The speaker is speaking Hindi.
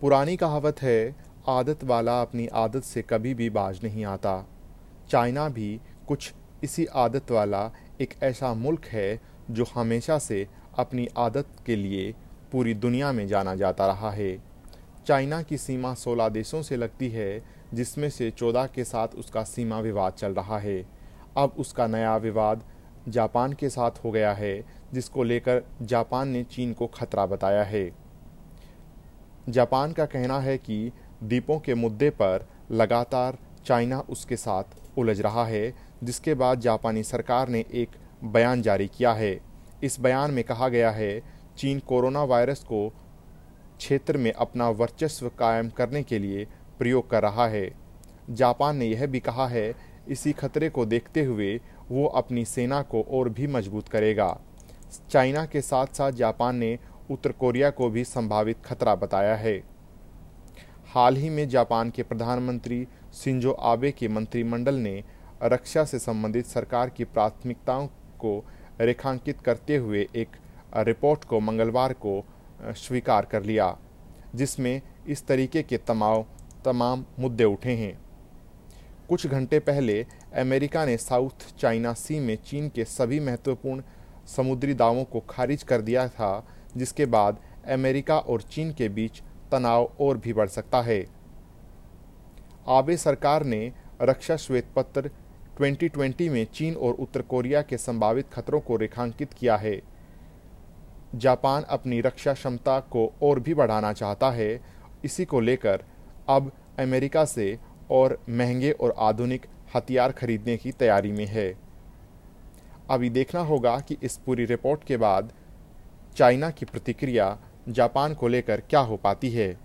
पुरानी कहावत है, आदत वाला अपनी आदत से कभी भी बाज नहीं आता। चाइना भी कुछ इसी आदत वाला एक ऐसा मुल्क है, जो हमेशा से अपनी आदत के लिए पूरी दुनिया में जाना जाता रहा है। चाइना की सीमा 16 देशों से लगती है, जिसमें से 14 के साथ उसका सीमा विवाद चल रहा है। अब उसका नया विवाद जापान के साथ हो गया है, जिसको लेकर जापान ने चीन को खतरा बताया है। जापान का कहना है कि द्वीपों के मुद्दे पर लगातार चाइना उसके साथ उलझ रहा है, जिसके बाद जापानी सरकार ने एक बयान जारी किया है। इस बयान में कहा गया है, चीन कोरोना वायरस को क्षेत्र में अपना वर्चस्व कायम करने के लिए प्रयोग कर रहा है। जापान ने यह भी कहा है, इसी खतरे को देखते हुए वो अपनी सेना को और भी मज़बूत करेगा। चाइना के साथ साथ जापान ने उत्तर कोरिया को भी संभावित खतरा बताया है। हाल ही में जापान के प्रधानमंत्री सिंजो आबे के मंत्रिमंडल ने रक्षा से संबंधित सरकार की प्राथमिकताओं को रेखांकित करते हुए एक रिपोर्ट को मंगलवार को स्वीकार कर लिया, जिसमें इस तरीके के तमाम तमाम मुद्दे उठे हैं। कुछ घंटे पहले अमेरिका ने साउथ चाइना सी में चीन के सभी महत्वपूर्ण समुद्री दावों को खारिज कर दिया था जिसके बाद अमेरिका और चीन के बीच तनाव और भी बढ़ सकता है। आबे सरकार ने रक्षा श्वेत पत्र 2020 में चीन और उत्तर कोरिया के संभावित खतरों को रेखांकित किया है। जापान अपनी रक्षा क्षमता को और भी बढ़ाना चाहता है। इसी को लेकर अब अमेरिका से और महँगे और आधुनिक हथियार खरीदने की तैयारी में है। अभी देखना होगा कि इस पूरी रिपोर्ट के बाद चाइना की प्रतिक्रिया जापान को लेकर क्या हो पाती है?